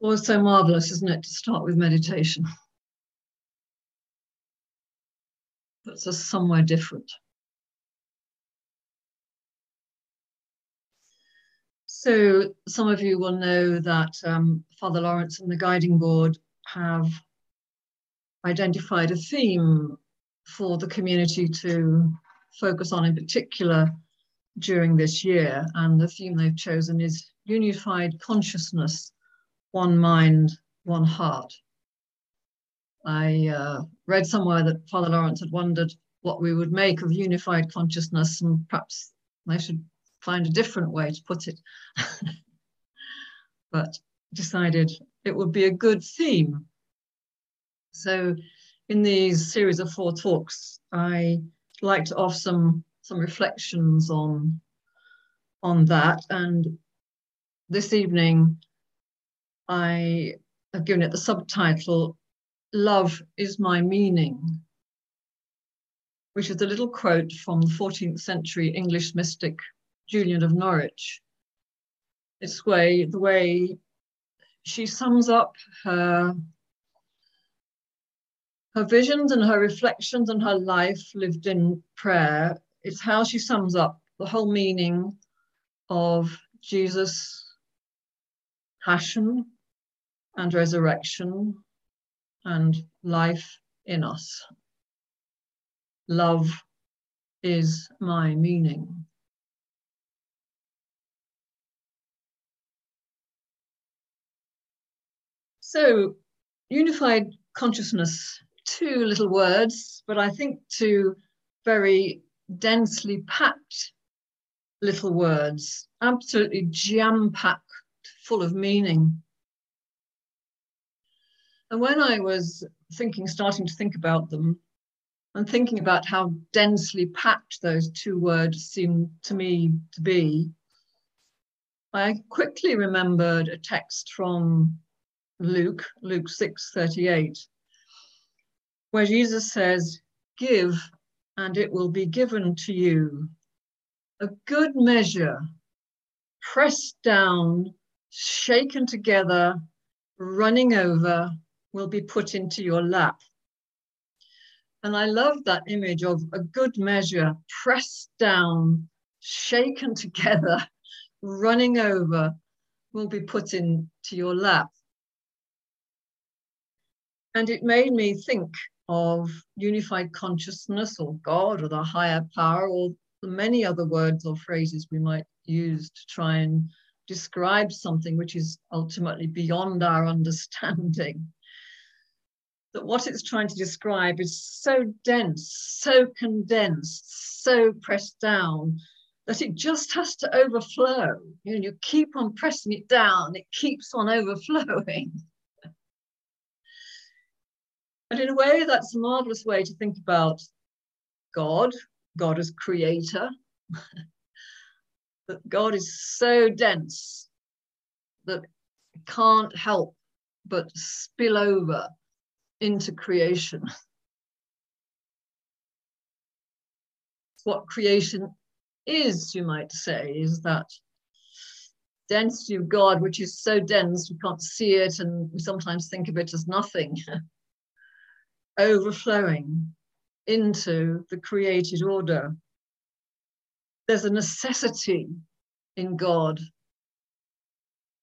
Always so marvelous, isn't it, to start with meditation? Puts us somewhere different. So, some of you will know that um, Father Laurence and the Guiding Board have identified a theme for the community to focus on in particular during this year. And the theme they've chosen is unified consciousness one mind, one heart. I uh, read somewhere that Father Laurence had wondered what we would make of unified consciousness, and perhaps I should find a different way to put it. but decided it would be a good theme. So, in these series of four talks, I like to offer some some reflections on on that. And this evening, I have given it the subtitle Love is My Meaning, which is a little quote from the 14th century English mystic Julian of Norwich. It's way the way she sums up her her visions and her reflections and her life lived in prayer. It's how she sums up the whole meaning of Jesus' passion, and resurrection and life in us. Love is my meaning. So, unified consciousness, two little words, but I think two very densely packed little words, absolutely jam packed, full of meaning. And when I was thinking, starting to think about them, and thinking about how densely packed those two words seemed to me to be, I quickly remembered a text from Luke, Luke 6 38, where Jesus says, Give, and it will be given to you. A good measure, pressed down, shaken together, running over, will be put into your lap. And I love that image of a good measure pressed down, shaken together, running over, will be put into your lap. And it made me think of unified consciousness or God or the higher power or the many other words or phrases we might use to try and describe something which is ultimately beyond our understanding that what it's trying to describe is so dense, so condensed, so pressed down that it just has to overflow. You know, you keep on pressing it down, it keeps on overflowing. and in a way, that's a marvelous way to think about God, God as creator. that God is so dense that it can't help but spill over into creation. what creation is, you might say, is that density of God, which is so dense we can't see it, and we sometimes think of it as nothing, overflowing into the created order. There's a necessity in God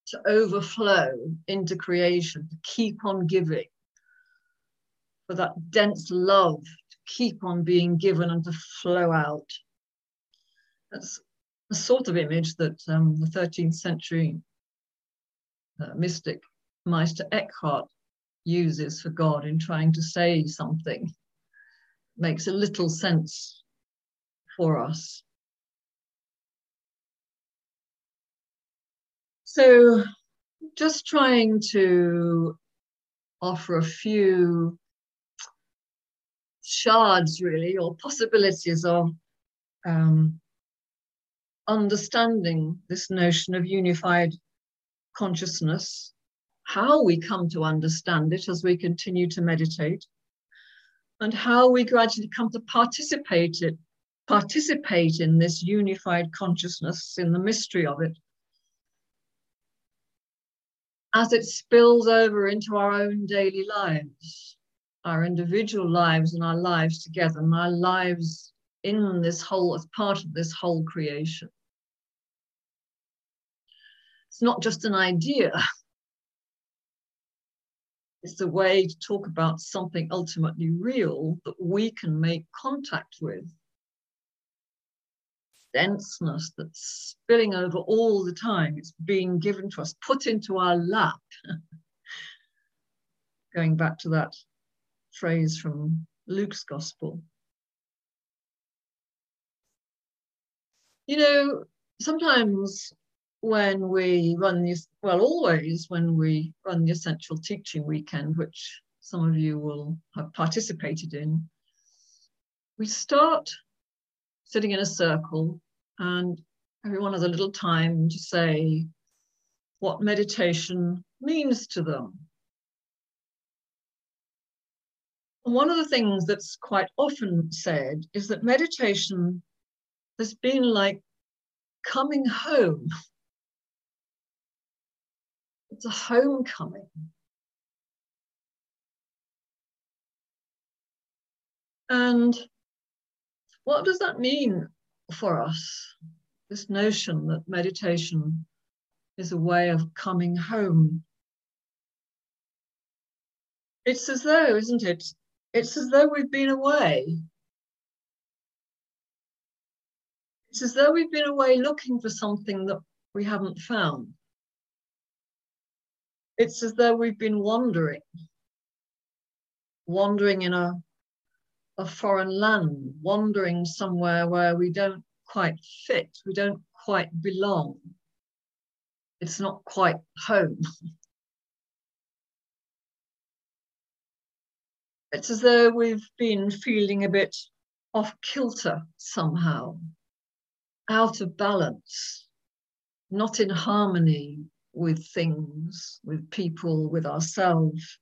to overflow into creation, to keep on giving for that dense love to keep on being given and to flow out. That's the sort of image that um, the 13th century uh, mystic Meister Eckhart uses for God in trying to say something. Makes a little sense for us. So, just trying to offer a few shards, really, or possibilities of um, understanding this notion of unified consciousness, how we come to understand it as we continue to meditate, and how we gradually come to participate it, participate in this unified consciousness, in the mystery of it. as it spills over into our own daily lives, our individual lives and our lives together, and our lives in this whole, as part of this whole creation. It's not just an idea. It's a way to talk about something ultimately real that we can make contact with denseness that's spilling over all the time. It's being given to us, put into our lap. Going back to that phrase from Luke's Gospel. You know, sometimes when we run this, well, always when we run the Essential Teaching Weekend, which some of you will have participated in, we start sitting in a circle and everyone has a little time to say what meditation means to them. One of the things that's quite often said is that meditation has been like coming home. It's a homecoming. And what does that mean for us this notion that meditation is a way of coming home. It's as though, isn't it? It's as though we've been away. It's as though we've been away looking for something that we haven't found. It's as though we've been wandering, wandering in a a foreign land, wandering somewhere where we don't quite fit, we don't quite belong. It's not quite home. it's as though we've been feeling a bit off kilter somehow, out of balance, not in harmony with things, with people, with ourselves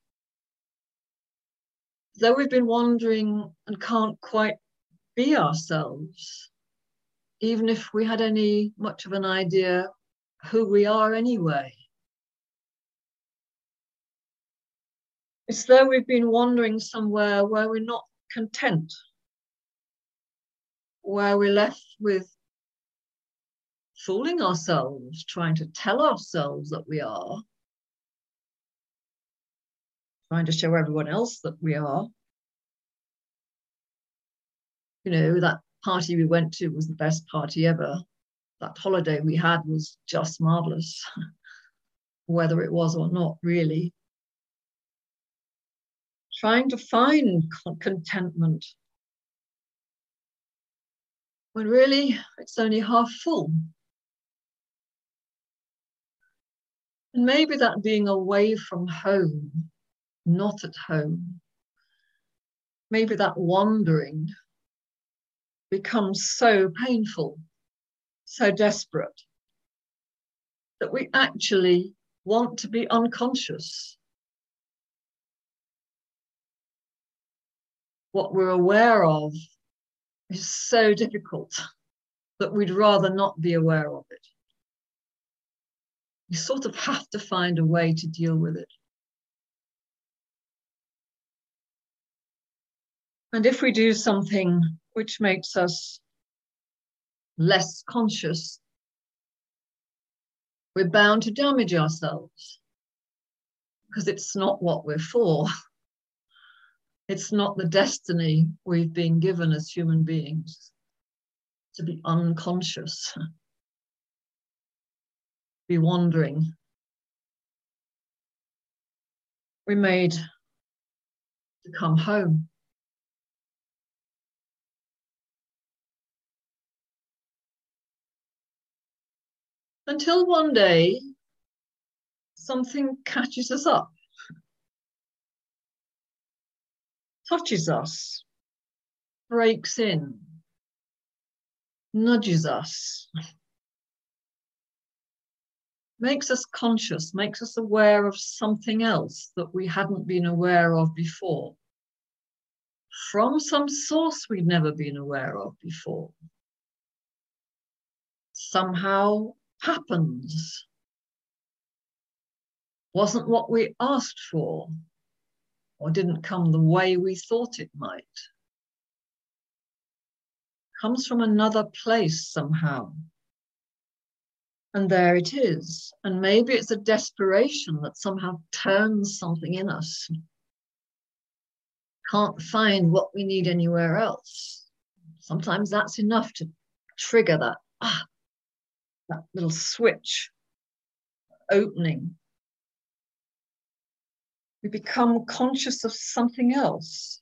though we've been wandering and can't quite be ourselves, even if we had any much of an idea who we are anyway. It's though we've been wandering somewhere where we're not content, where we're left with fooling ourselves, trying to tell ourselves that we are, trying to show everyone else that we are. You know, that party we went to was the best party ever. That holiday we had was just marvelous, whether it was or not, really. Trying to find contentment when really it's only half full. And maybe that being away from home not at home. Maybe that wandering becomes so painful, so desperate, that we actually want to be unconscious. What we're aware of is so difficult that we'd rather not be aware of it. You sort of have to find a way to deal with it. And if we do something which makes us less conscious, we're bound to damage ourselves because it's not what we're for. It's not the destiny we've been given as human beings to be unconscious, be wandering. We're made to come home. until one day something catches us up, touches us, breaks in, nudges us, makes us conscious, makes us aware of something else that we hadn't been aware of before, from some source we'd never been aware of before. Somehow happens. wasn't what we asked for or didn't come the way we thought it might. Comes from another place somehow. And there it is. And maybe it's a desperation that somehow turns something in us. Can't find what we need anywhere else. Sometimes that's enough to trigger that, ah, that little switch opening. We become conscious of something else.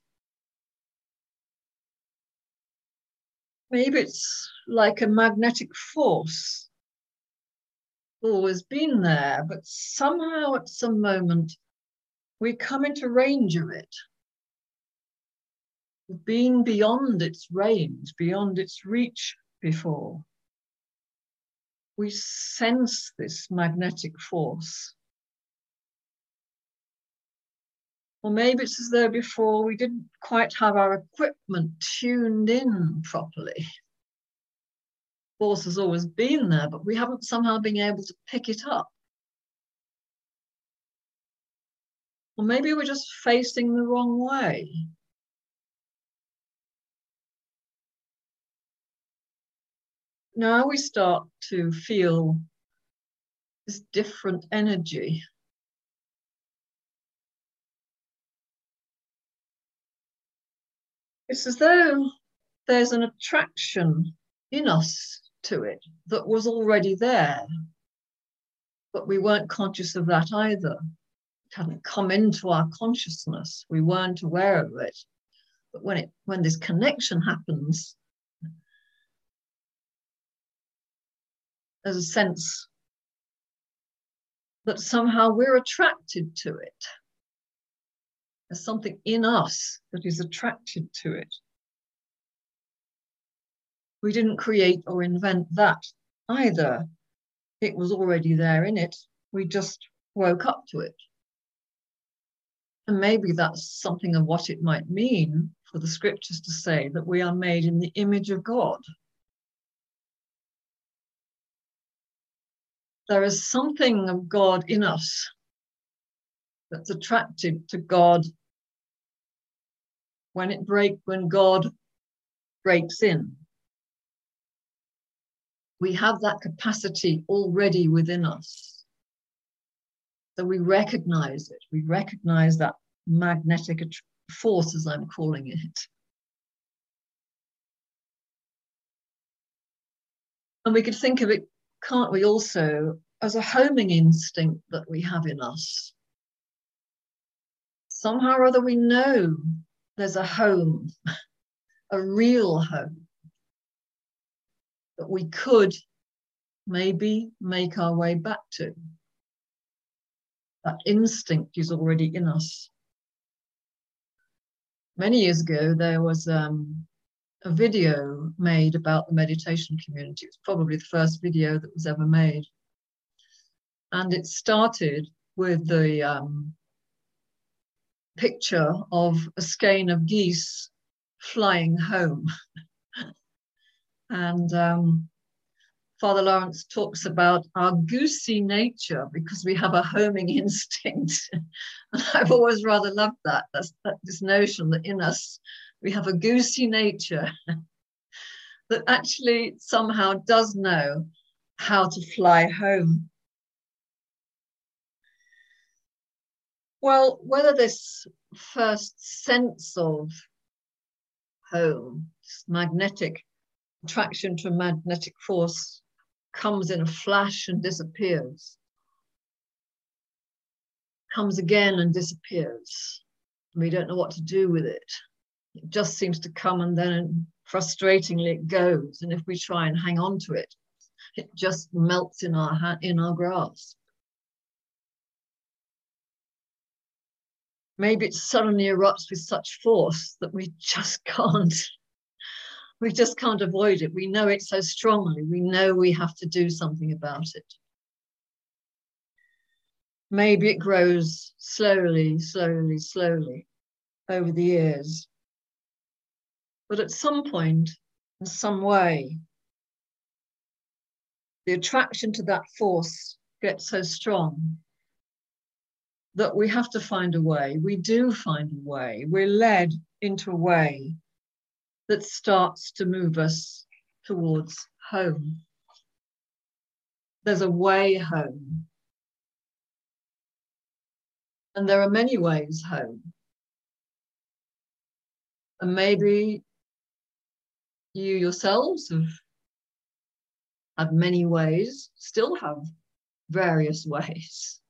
Maybe it's like a magnetic force always been there, but somehow at some moment we come into range of it. We've been beyond its range, beyond its reach before. We sense this magnetic force. Or maybe it's as though before we didn't quite have our equipment tuned in properly force has always been there, but we haven't somehow been able to pick it up. Or maybe we're just facing the wrong way. Now we start to feel this different energy. It's as though there's an attraction in us to it that was already there. But we weren't conscious of that either. It hadn't come into our consciousness. We weren't aware of it. But when it when this connection happens, there's a sense that somehow we're attracted to it. Something in us that is attracted to it. We didn't create or invent that either. It was already there in it. We just woke up to it. And maybe that's something of what it might mean for the scriptures to say that we are made in the image of God. There is something of God in us that's attracted to God when it break when God breaks in we have that capacity already within us. So we recognize it. We recognize that magnetic force, as I'm calling it. And we could think of it, can't we, also as a homing instinct that we have in us. Somehow or other, we know there's a home, a real home that we could maybe make our way back to. That instinct is already in us. Many years ago, there was um, a video made about the meditation community. It was probably the first video that was ever made. And it started with the um, picture of a skein of geese flying home. And um, Father Laurence talks about our goosey nature because we have a homing instinct. and I've always rather loved that. That's that, this notion that in us we have a goosey nature that actually somehow does know how to fly home. Well, whether this first sense of home, magnetic attraction to a magnetic force comes in a flash and disappears, comes again and disappears. We don't know what to do with it. It just seems to come and then frustratingly it goes. And if we try and hang on to it, it just melts in our hand, in our grasp. Maybe it suddenly erupts with such force that we just can't we just can't avoid it. We know it so strongly. We know we have to do something about it. Maybe it grows slowly, slowly, slowly over the years. But at some point, in some way, the attraction to that force gets so strong that we have to find a way. We do find a way. We're led into a way that starts to move us towards home. There's a way home. And there are many ways home. And maybe you yourselves have had many ways, still have various ways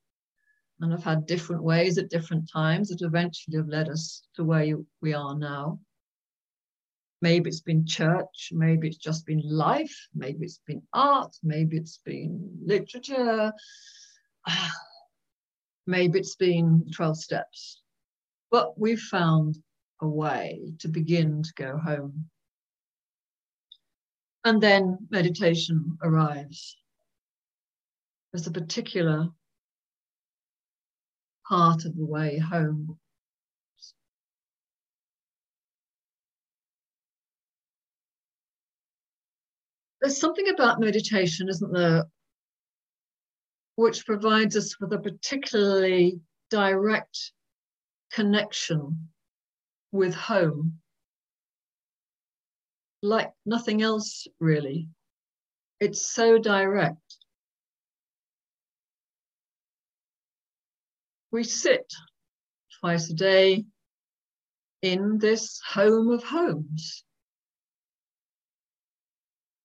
and have had different ways at different times that eventually have led us to where you, we are now. Maybe it's been church, maybe it's just been life, maybe it's been art, maybe it's been literature, maybe it's been 12 steps. But we've found a way to begin to go home. And then meditation arrives. There's a particular part of the way home. There's something about meditation, isn't there, which provides us with a particularly direct connection with home, like nothing else really. It's so direct. We sit twice a day in this home of homes.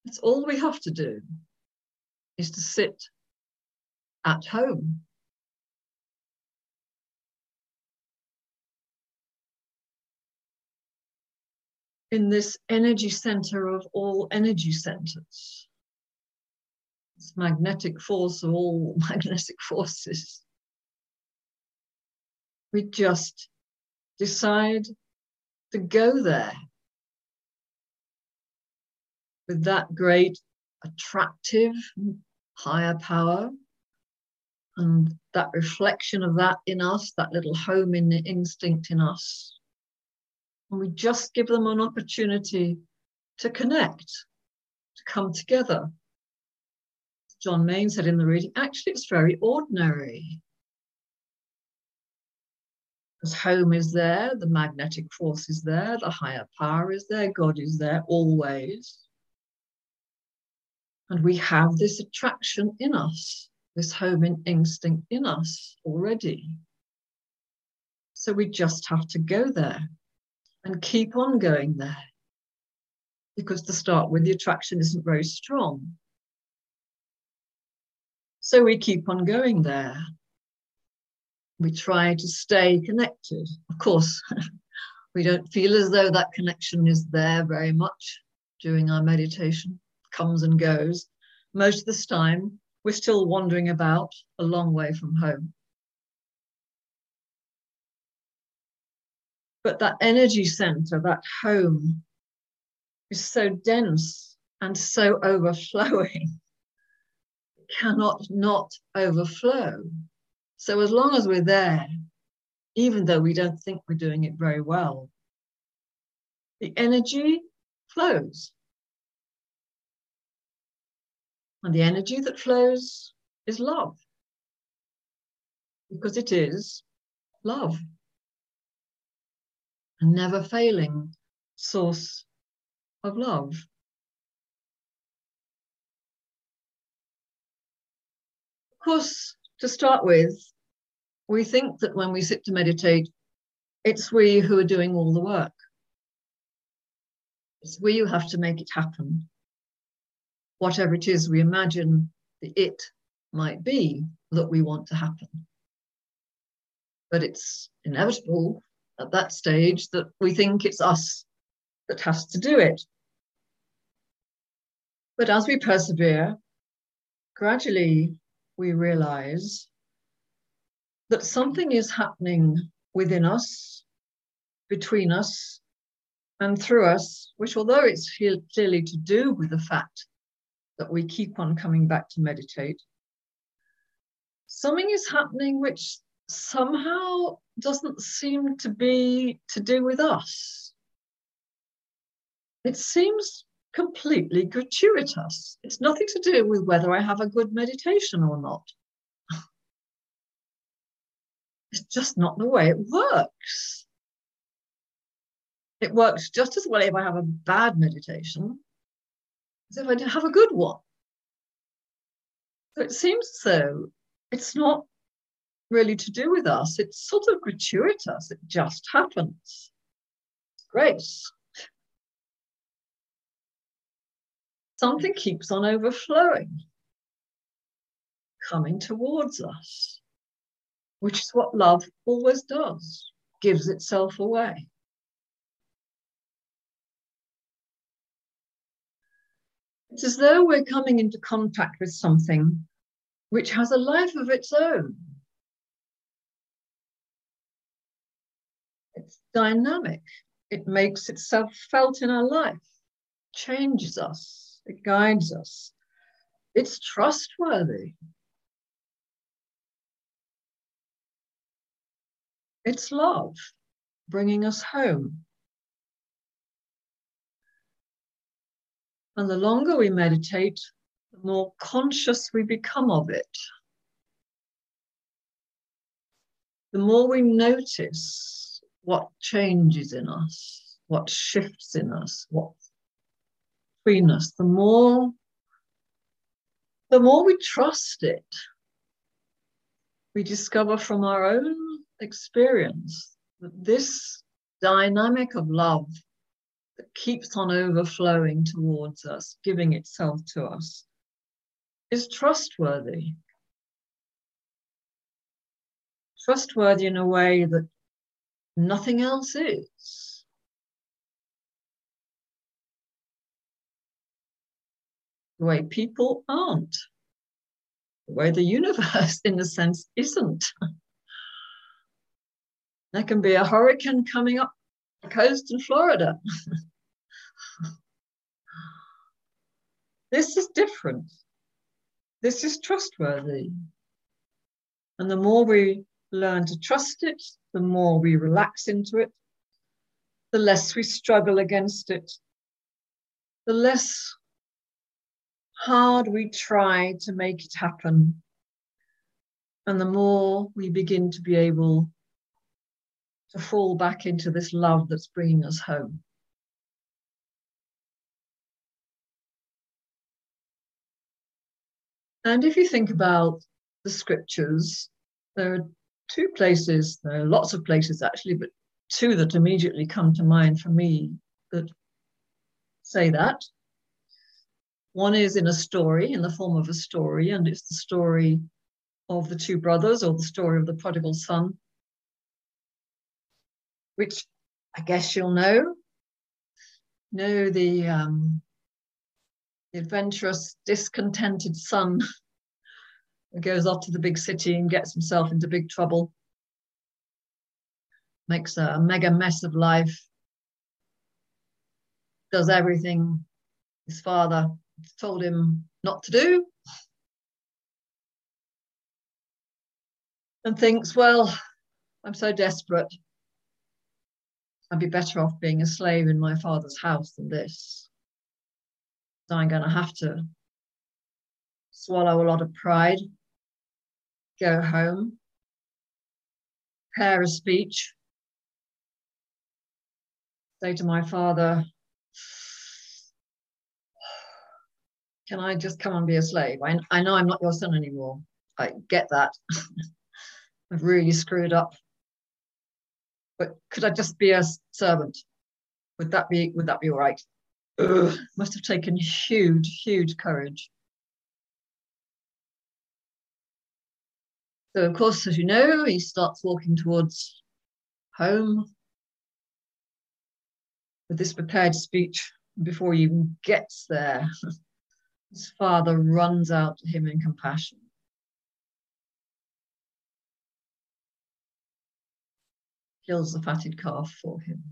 That's all we have to do is to sit at home. In this energy center of all energy centers, this magnetic force of all magnetic forces we just decide to go there with that great attractive higher power and that reflection of that in us, that little home in the instinct in us. And we just give them an opportunity to connect, to come together. John Main said in the reading, actually, it's very ordinary. Because home is there, the magnetic force is there, the higher power is there, God is there always. And we have this attraction in us, this home in instinct in us already. So we just have to go there and keep on going there. Because to start with, the attraction isn't very strong. So we keep on going there we try to stay connected. Of course, we don't feel as though that connection is there very much during our meditation, comes and goes. Most of the time, we're still wandering about a long way from home. But that energy center, that home, is so dense and so overflowing, it cannot not overflow. So as long as we're there, even though we don't think we're doing it very well, the energy flows. And the energy that flows is love. Because it is love. A never failing source of love. Of course, to start with, we think that when we sit to meditate, it's we who are doing all the work. It's we who have to make it happen. Whatever it is we imagine the it might be that we want to happen. But it's inevitable at that stage that we think it's us that has to do it. But as we persevere, gradually we realize that something is happening within us, between us, and through us, which, although it's clearly to do with the fact that we keep on coming back to meditate, something is happening which somehow doesn't seem to be to do with us. It seems completely gratuitous. It's nothing to do with whether I have a good meditation or not. It's just not the way it works. It works just as well if I have a bad meditation as if I have a good one. So it seems so. It's not really to do with us. It's sort of gratuitous. It just happens. Grace. Something keeps on overflowing, coming towards us, which is what love always does, gives itself away. It's as though we're coming into contact with something which has a life of its own. It's dynamic. It makes itself felt in our life, changes us, it guides us. It's trustworthy. It's love bringing us home. And the longer we meditate, the more conscious we become of it. The more we notice what changes in us, what shifts in us, what us, the more the more we trust it, we discover from our own experience that this dynamic of love that keeps on overflowing towards us, giving itself to us, is trustworthy. Trustworthy in a way that nothing else is. The way people aren't. The way the universe, in a sense, isn't. There can be a hurricane coming up the coast in Florida. this is different. This is trustworthy. And the more we learn to trust it, the more we relax into it, the less we struggle against it, the less hard we try to make it happen, and the more we begin to be able to fall back into this love that's bringing us home. And if you think about the scriptures, there are two places, there are lots of places actually, but two that immediately come to mind for me that say that. One is in a story, in the form of a story, and it's the story of the two brothers or the story of the prodigal son which I guess you'll know. Know the, um, the adventurous, discontented son who goes off to the big city and gets himself into big trouble, makes a mega mess of life, does everything his father told him not to do, and thinks, well, I'm so desperate. I'd be better off being a slave in my father's house than this. So I'm going to have to swallow a lot of pride, go home, prepare a speech, say to my father, Can I just come and be a slave? I, I know I'm not your son anymore. I get that. I've really screwed up but could I just be a servant? Would that be would that be all right? Ugh, must have taken huge, huge courage. So of course, as you know, he starts walking towards home with this prepared speech. Before he even gets there, his father runs out to him in compassion. kills the fatted calf for him.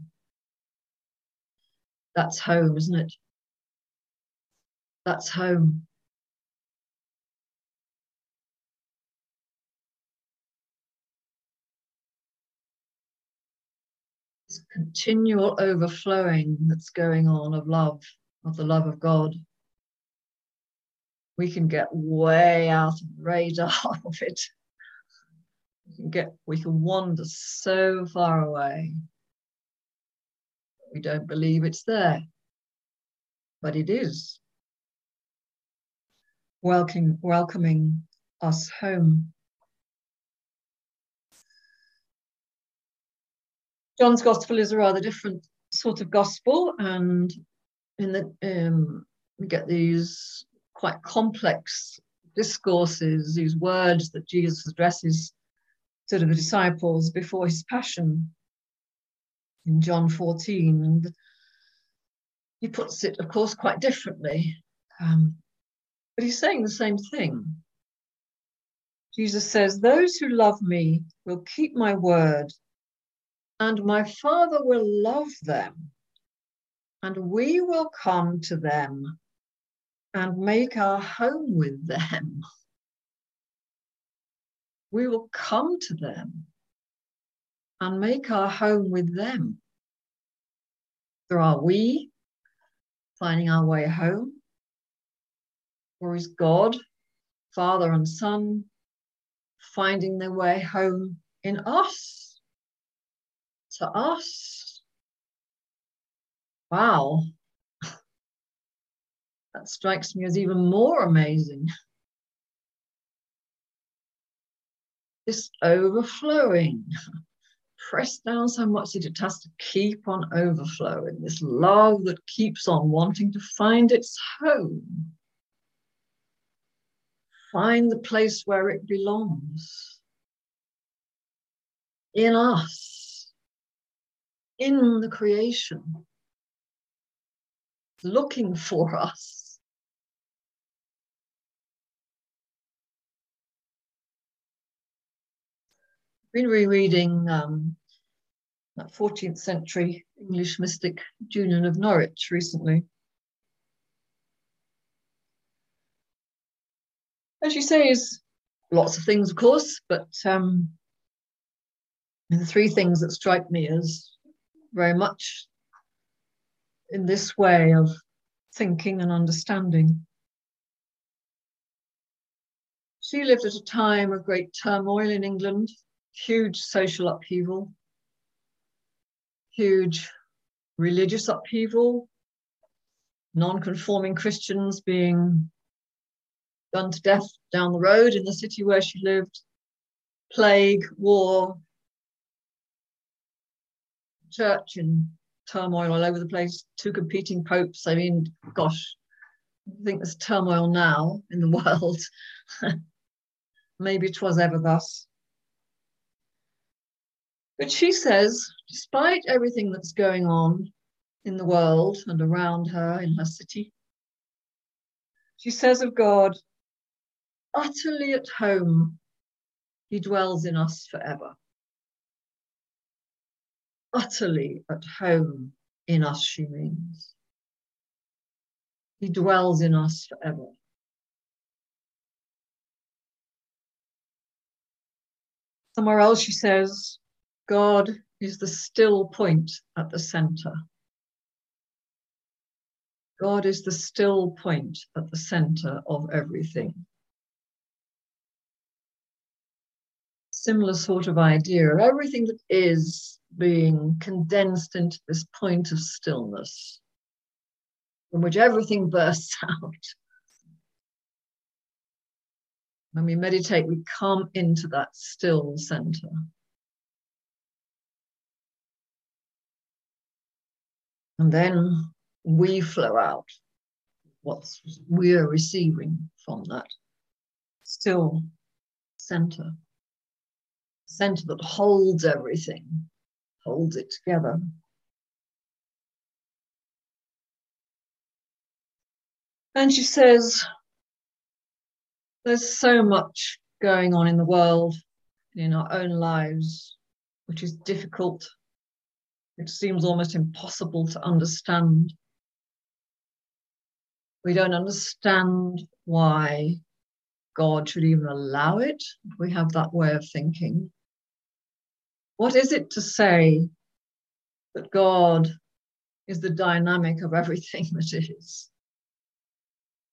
That's home, isn't it? That's home. This continual overflowing that's going on of love, of the love of God. We can get way out of the radar of it We can get we can wander so far away. We don't believe it's there. But it is. Welcoming, welcoming us home. John's gospel is a rather different sort of gospel, and in the um, we get these quite complex discourses, these words that Jesus addresses to the disciples before his passion in John 14. And he puts it, of course, quite differently. Um, but he's saying the same thing. Jesus says, Those who love me will keep my word, and my Father will love them, and we will come to them and make our home with them. We will come to them and make our home with them. There are we finding our way home, or is God, Father and Son, finding their way home in us, to us? Wow, that strikes me as even more amazing. This overflowing, pressed down so much that it has to keep on overflowing, this love that keeps on wanting to find its home, find the place where it belongs. In us, in the creation, looking for us. Been rereading um, that 14th century English mystic Julian of Norwich recently. As you say, is lots of things, of course, but um, the three things that strike me as very much in this way of thinking and understanding. She lived at a time of great turmoil in England, huge social upheaval, huge religious upheaval, non-conforming Christians being done to death down the road in the city where she lived, plague, war, church in turmoil all over the place, two competing popes. I mean, gosh, I think there's turmoil now in the world. Maybe 'twas ever thus. But she says, despite everything that's going on in the world and around her in her city, she says of God, utterly at home, he dwells in us forever. Utterly at home in us, she means. He dwells in us forever. Somewhere else she says, God is the still point at the center. God is the still point at the center of everything. Similar sort of idea of everything that is being condensed into this point of stillness from which everything bursts out. When we meditate, we come into that still center. And then we flow out what we're receiving from that still center. Center that holds everything, holds it together. And she says, there's so much going on in the world, in our own lives, which is difficult it seems almost impossible to understand. We don't understand why God should even allow it. We have that way of thinking. What is it to say that God is the dynamic of everything that is?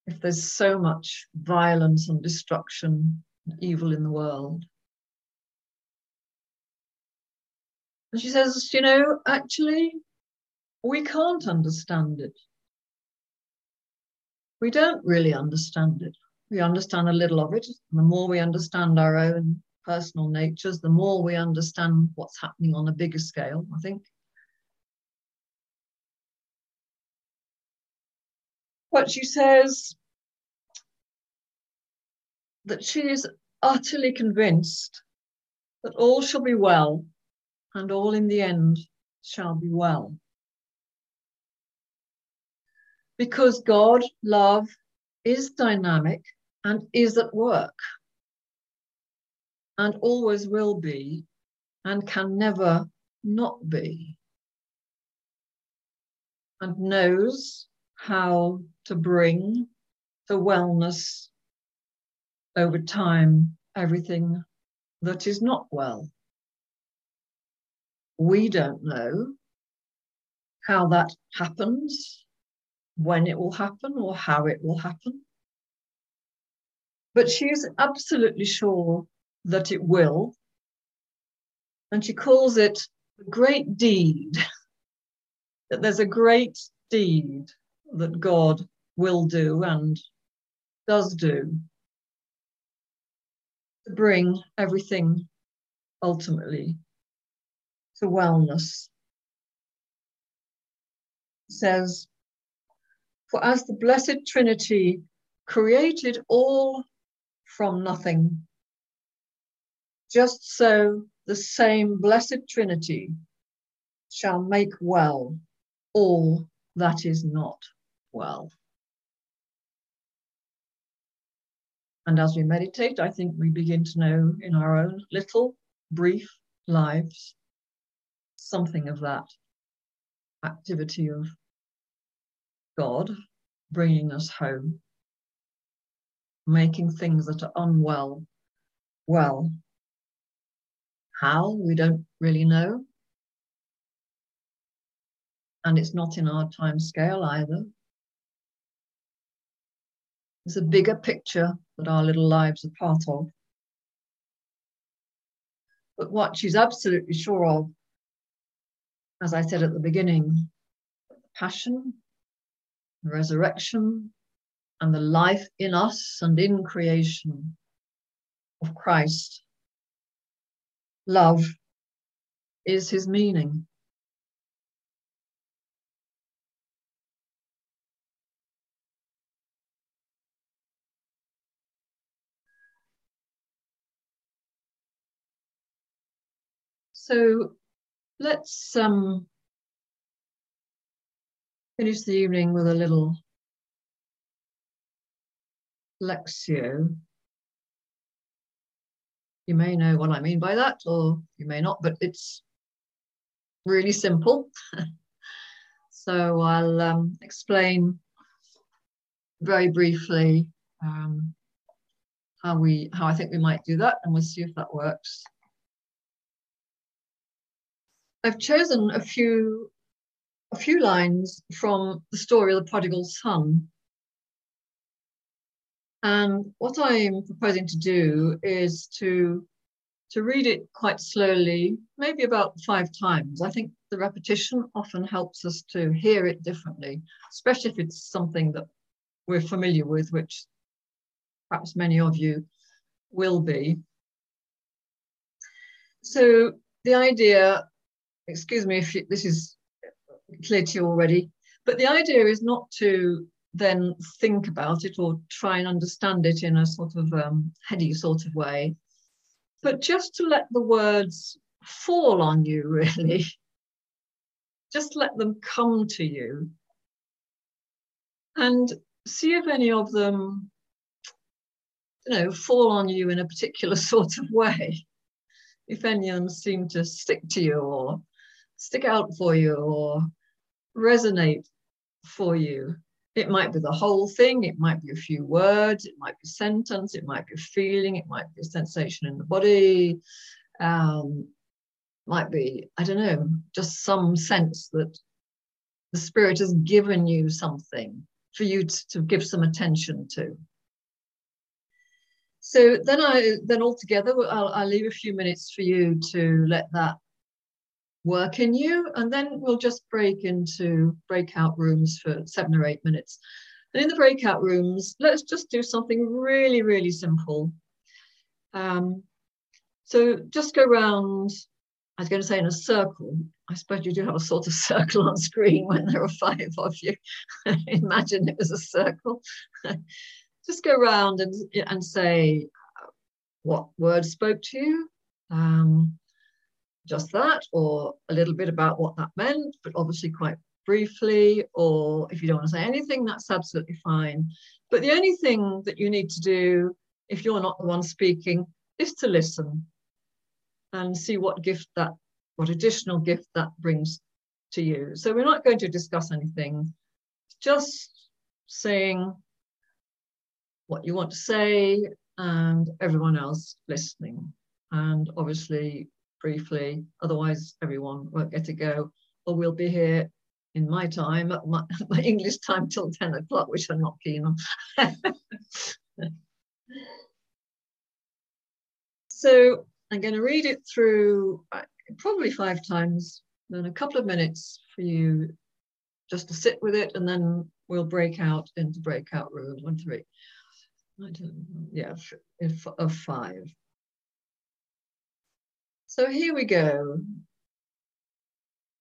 If there's so much violence and destruction and evil in the world. And she says, you know, actually, we can't understand it. We don't really understand it. We understand a little of it. And the more we understand our own personal natures, the more we understand what's happening on a bigger scale, I think. But she says that she is utterly convinced that all shall be well and all in the end shall be well. Because God, love, is dynamic and is at work and always will be and can never not be and knows how to bring the wellness over time everything that is not well. We don't know how that happens, when it will happen, or how it will happen. But she is absolutely sure that it will. And she calls it a great deed, that there's a great deed that God will do and does do to bring everything ultimately to wellness. It says, For as the Blessed Trinity created all from nothing, just so the same Blessed Trinity shall make well all that is not well. And as we meditate, I think we begin to know in our own little, brief lives something of that activity of God bringing us home, making things that are unwell well. How? We don't really know. And it's not in our time scale either. There's a bigger picture that our little lives are part of. But what she's absolutely sure of, as I said at the beginning, passion, resurrection, and the life in us and in creation of Christ. Love is his meaning. So let's um, finish the evening with a little Lectio. You may know what I mean by that, or you may not, but it's really simple. so I'll um, explain very briefly um, how we how I think we might do that, and we'll see if that works. I've chosen a few a few lines from the story of the prodigal son. And what I'm proposing to do is to to read it quite slowly, maybe about five times. I think the repetition often helps us to hear it differently, especially if it's something that we're familiar with, which perhaps many of you will be. So the idea excuse me if you, this is clear to you already, but the idea is not to then think about it or try and understand it in a sort of um, heady sort of way, but just to let the words fall on you, really. just let them come to you and see if any of them you know fall on you in a particular sort of way if any of them seem to stick to you or stick out for you or resonate for you. It might be the whole thing, it might be a few words, it might be a sentence, it might be a feeling, it might be a sensation in the body, um, might be, I don't know, just some sense that the spirit has given you something for you to, to give some attention to. So then I then altogether I'll, I'll leave a few minutes for you to let that work in you. And then we'll just break into breakout rooms for seven or eight minutes. And in the breakout rooms, let's just do something really, really simple. Um, so just go around, I was going to say in a circle. I suppose you do have a sort of circle on screen when there are five of you. Imagine it was a circle. just go around and, and say what word spoke to you, um, just that, or a little bit about what that meant, but obviously quite briefly, or if you don't want to say anything, that's absolutely fine. But the only thing that you need to do, if you're not the one speaking, is to listen and see what gift that, what additional gift that brings to you. So we're not going to discuss anything, just saying what you want to say and everyone else listening. And obviously, briefly, otherwise, everyone won't get to go, or we'll be here in my time, my, my English time till 10 o'clock, which I'm not keen on. so I'm going to read it through uh, probably five times, then a couple of minutes for you just to sit with it, and then we'll break out into breakout rooms, one, three I don't. yeah, of five. So here we go.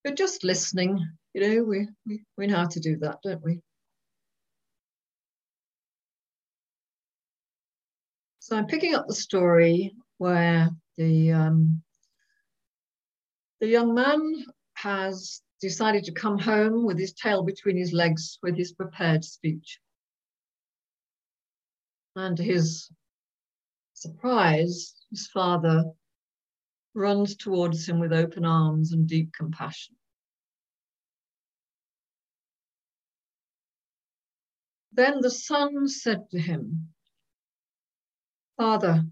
You're just listening, you know, we, we, we know how to do that, don't we? So I'm picking up the story where the um, the young man has decided to come home with his tail between his legs with his prepared speech. And to his surprise, his father runs towards him with open arms and deep compassion. Then the son said to him, Father,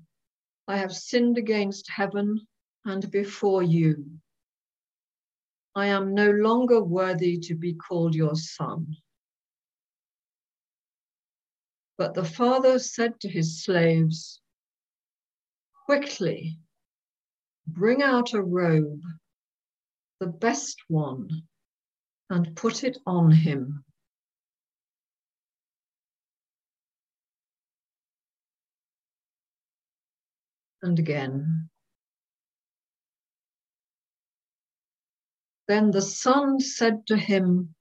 I have sinned against heaven and before you. I am no longer worthy to be called your son. But the father said to his slaves, Quickly, bring out a robe, the best one, and put it on him. And again. Then the son said to him,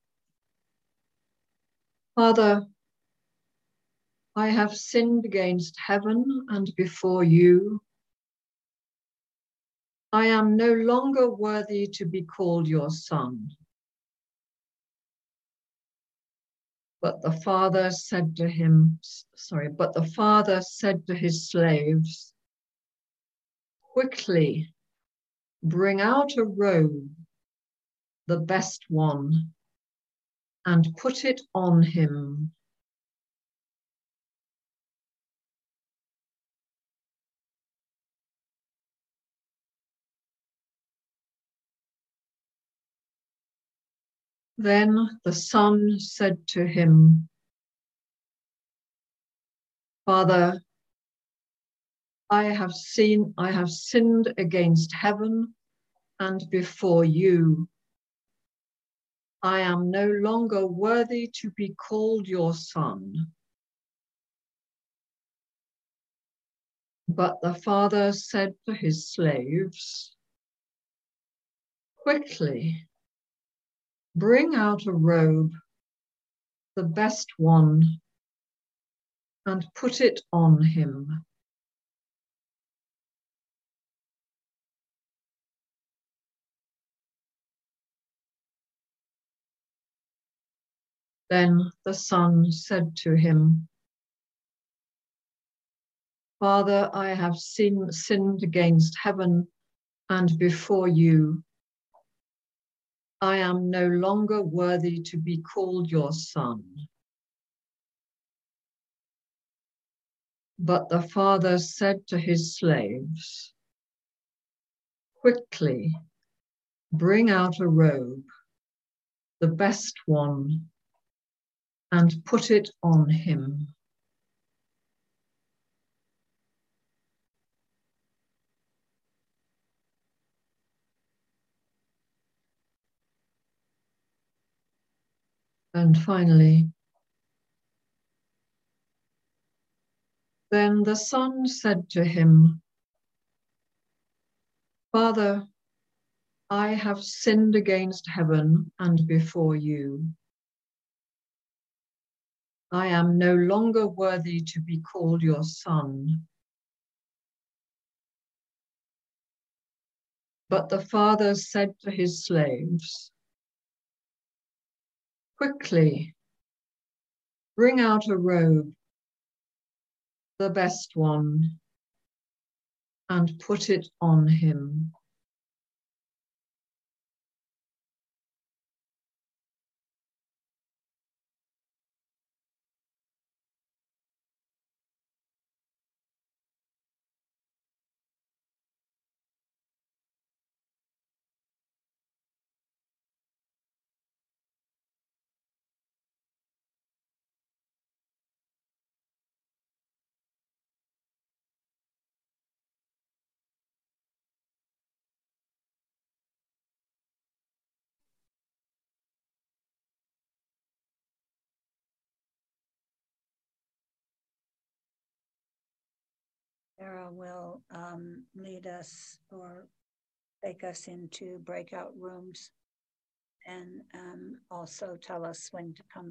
Father, I have sinned against heaven and before you. I am no longer worthy to be called your son. But the father said to him, sorry, but the father said to his slaves, quickly bring out a robe, the best one, and put it on him. Then the son said to him, Father, I have seen, I have sinned against heaven and before you. I am no longer worthy to be called your son. But the father said to his slaves, Quickly, Bring out a robe, the best one, and put it on him. Then the son said to him, Father, I have sin, sinned against heaven and before you I am no longer worthy to be called your son. But the father said to his slaves, Quickly, bring out a robe, the best one, and put it on him. And finally, then the son said to him, Father, I have sinned against heaven and before you. I am no longer worthy to be called your son. But the father said to his slaves, Quickly, bring out a robe, the best one, and put it on him. Sarah will um, lead us or take us into breakout rooms and um, also tell us when to come